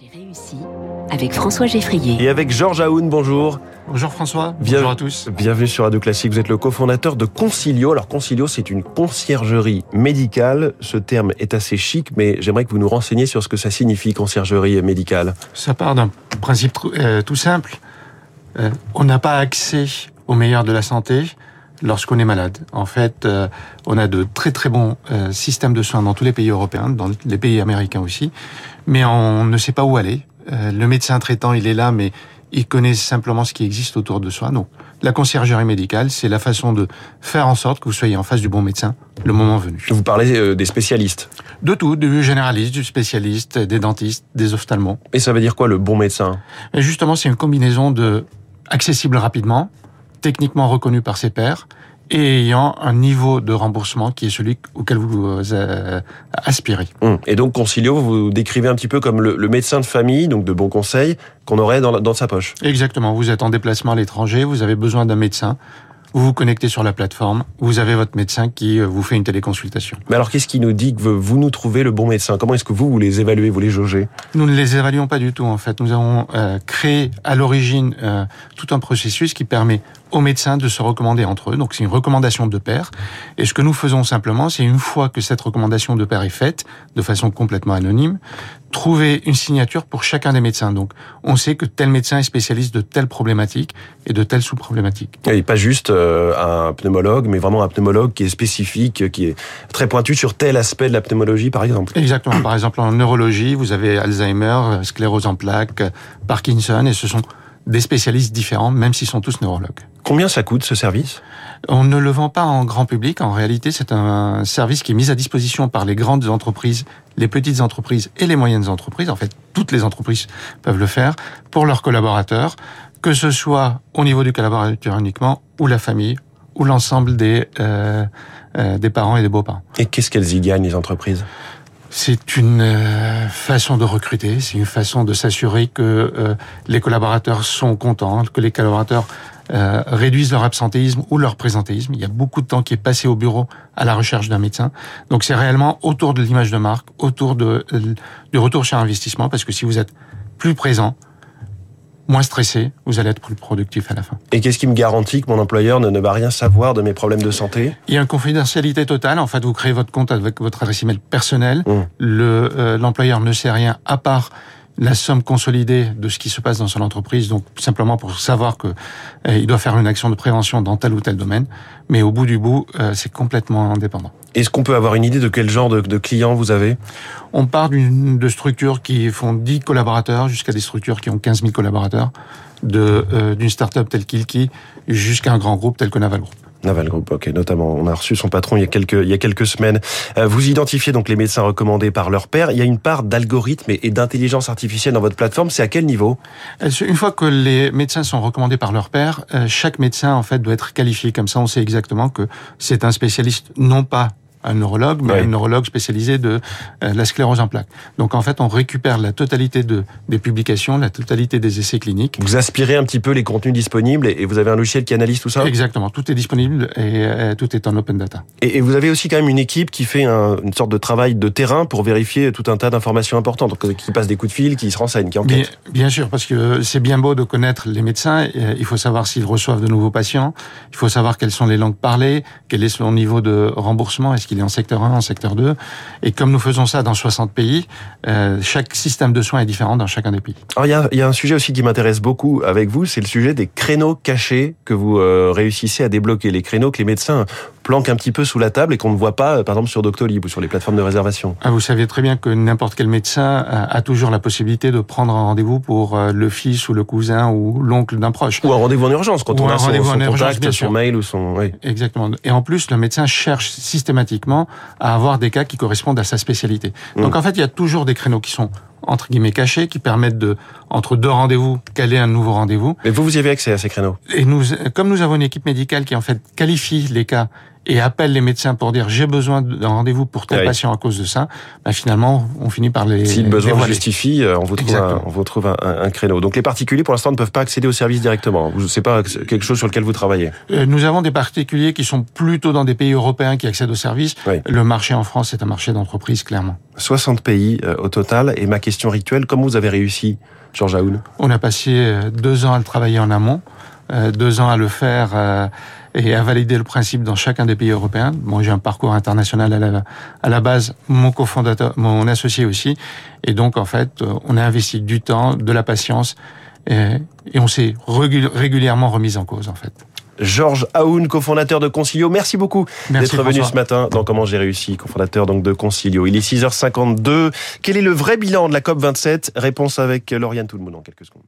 J'ai réussi avec François Geffrier. Et avec Georges Aoun, bonjour. Bonjour François, Bien- bonjour à tous. Bienvenue sur Radio Classique. Vous êtes le cofondateur de Concilio. Alors Concilio, c'est une conciergerie médicale. Ce terme est assez chic, mais j'aimerais que vous nous renseigniez sur ce que ça signifie, conciergerie médicale. Ça part d'un principe euh, tout simple. Euh, on n'a pas accès au meilleur de la santé lorsqu'on est malade. En fait, euh, on a de très très bons euh, systèmes de soins dans tous les pays européens, dans les pays américains aussi, mais on ne sait pas où aller. Euh, le médecin traitant, il est là, mais il connaît simplement ce qui existe autour de soi. Donc, la conciergerie médicale, c'est la façon de faire en sorte que vous soyez en face du bon médecin le moment venu. Vous parlez euh, des spécialistes. De tout, du généraliste, du spécialiste, des dentistes, des ophtalmos. Et ça veut dire quoi le bon médecin? Et justement, c'est une combinaison de accessible rapidement, techniquement reconnu par ses pairs, et ayant un niveau de remboursement qui est celui auquel vous euh, aspirez. Hum. Et donc Concilio, vous vous décrivez un petit peu comme le, le médecin de famille, donc de bons conseils, qu'on aurait dans sa poche. Exactement. Vous êtes en déplacement à l'étranger, vous avez besoin d'un médecin. Vous vous connectez sur la plateforme, vous avez votre médecin qui euh, vous fait une téléconsultation. Mais alors qu'est-ce qui nous dit que vous nous trouvez le bon médecin? Comment est-ce que vous, vous les évaluez, vous les jaugez? Nous ne les évaluons pas du tout en fait. Nous avons euh, créé à l'origine euh, tout un processus qui permet aux médecins de se recommander entre eux. Donc c'est une recommandation de pair. Et ce que nous faisons simplement, c'est une fois que cette recommandation de pair est faite, de façon complètement anonyme, trouver une signature pour chacun des médecins. Donc on sait que tel médecin est spécialiste de telle problématique et de telle sous-problématique. Et pas juste un pneumologue, mais vraiment un pneumologue qui est spécifique, qui est très pointu sur tel aspect de la pneumologie, par exemple. Exactement. Par exemple, en neurologie, vous avez Alzheimer, euh, sclérose en plaques, euh, Parkinson, et ce sont des spécialistes différents, même s'ils sont tous neurologues. Combien ça coûte ce service? On ne le vend pas en grand public. En réalité, c'est un service qui est mis à disposition par les grandes entreprises, les petites entreprises et les moyennes entreprises. En fait, toutes les entreprises peuvent le faire pour leurs collaborateurs, que ce soit au niveau du collaborateur uniquement, ou la famille, ou l'ensemble des, euh, euh, des parents et des beaux-parents. Et qu'est-ce qu'elles y gagnent, les entreprises? C'est une euh, façon de recruter, c'est une façon de s'assurer que euh, les collaborateurs sont contents, que les collaborateurs euh, réduisent leur absentéisme ou leur présentéisme. Il y a beaucoup de temps qui est passé au bureau à la recherche d'un médecin. Donc c'est réellement autour de l'image de marque, autour de, euh, du retour sur investissement, parce que si vous êtes plus présent, moins stressé, vous allez être plus productif à la fin. Et qu'est-ce qui me garantit que mon employeur ne, ne va rien savoir de mes problèmes de santé? Il y a une confidentialité totale. En fait, vous créez votre compte avec votre adresse email personnelle. Mmh. Le euh, l'employeur ne sait rien à part la somme consolidée de ce qui se passe dans son entreprise, donc simplement pour savoir que euh, il doit faire une action de prévention dans tel ou tel domaine. Mais au bout du bout, euh, c'est complètement indépendant. Est-ce qu'on peut avoir une idée de quel genre de, de clients vous avez? On part d'une de structures qui font 10 collaborateurs jusqu'à des structures qui ont 15 000 collaborateurs, de euh, d'une start-up telle qu'Ilki jusqu'à un grand groupe tel que Naval Group. Naval Group, ok, notamment. On a reçu son patron il y a quelques, il y a quelques semaines. Euh, vous identifiez donc les médecins recommandés par leur père. Il y a une part d'algorithme et, d'intelligence artificielle dans votre plateforme. C'est à quel niveau? Euh, Une fois que les médecins sont recommandés par leur père, euh, chaque médecin en fait doit être qualifié comme ça. On sait exactement que c'est un spécialiste, non pas un neurologue, mais Ouais. un neurologue spécialisé de euh, la sclérose en plaques. Donc en fait, on récupère la totalité de, des publications, la totalité des essais cliniques. Vous aspirez un petit peu les contenus disponibles et, vous avez un logiciel qui analyse tout ça? Exactement, tout est disponible et euh, tout est en open data. et, vous avez aussi quand même une équipe qui fait un- une sorte de travail de terrain pour vérifier tout un tas d'informations importantes, donc qui passe des coups de fil, qui se renseigne, qui enquête. bien sûr, parce que c'est bien beau de connaître les médecins. euh, Il faut savoir s'ils reçoivent de nouveaux patients. Il faut savoir quelles sont les langues parlées, quel est son niveau de remboursement. Est-ce qu'il est en secteur 1, en secteur 2 Et comme nous faisons ça dans 60 pays, euh, chaque système de soins est différent dans chacun des pays. Alors il y a, il y a un sujet aussi qui m'intéresse beaucoup avec vous, c'est le sujet des créneaux cachés que vous euh, réussissez à débloquer, les créneaux que les médecins planquent un petit peu sous la table et qu'on ne voit pas, euh, par exemple sur Doctolib ou sur les plateformes de réservation. Ah, vous savez très bien que n'importe quel médecin a, a toujours la possibilité de prendre un rendez-vous pour euh, le fils ou le cousin ou l'oncle d'un proche. Ou un rendez-vous en urgence quand Ou on un a son, son en urgence, contact, bien son mail ou son. Oui. Exactement. Et en plus, le médecin cherche systématiquement à avoir des cas qui correspondent à sa spécialité. Donc Mm. en fait, il y a toujours des créneaux qui sont entre guillemets cachés, qui permettent de, entre deux rendez-vous, caler un nouveau rendez-vous. Mais vous, vous y avez accès à ces créneaux? Et nous, comme nous avons une équipe médicale qui en fait qualifie les cas et appelle les médecins pour dire j'ai besoin d'un rendez-vous pour tel Oui. patient à cause de ça, bah, finalement, on finit par les Si le besoin le dévoiler. justifie, euh, on vous trouve, un, Exactement. on vous trouve un, un- un créneau. Donc les particuliers, pour l'instant, ne peuvent pas accéder au service directement. C'est pas quelque chose sur lequel vous travaillez. Euh, Nous avons des particuliers qui sont plutôt dans des pays européens qui accèdent aux services. Oui. Le marché en France, c'est un marché d'entreprise, clairement. 60 pays euh, au total. Et ma question rituelle, comment vous avez réussi, Georges Aoun On a passé deux ans à le travailler en amont, deux ans à le faire euh, et à valider le principe dans chacun des pays européens. Moi, j'ai un parcours international à la, à la base, mon cofondateur, mon associé aussi. Et donc, en fait, euh, on a investi du temps, de la patience, et, et on s'est régul- régulièrement remis en cause, en fait. Georges Aoun, cofondateur de Concilio. Merci beaucoup d'être venu ce matin dans Comment j'ai réussi, cofondateur donc de Concilio. Il est 6h52. Quel est le vrai bilan de la COP27 Réponse avec Lauriane Tout le monde en quelques secondes.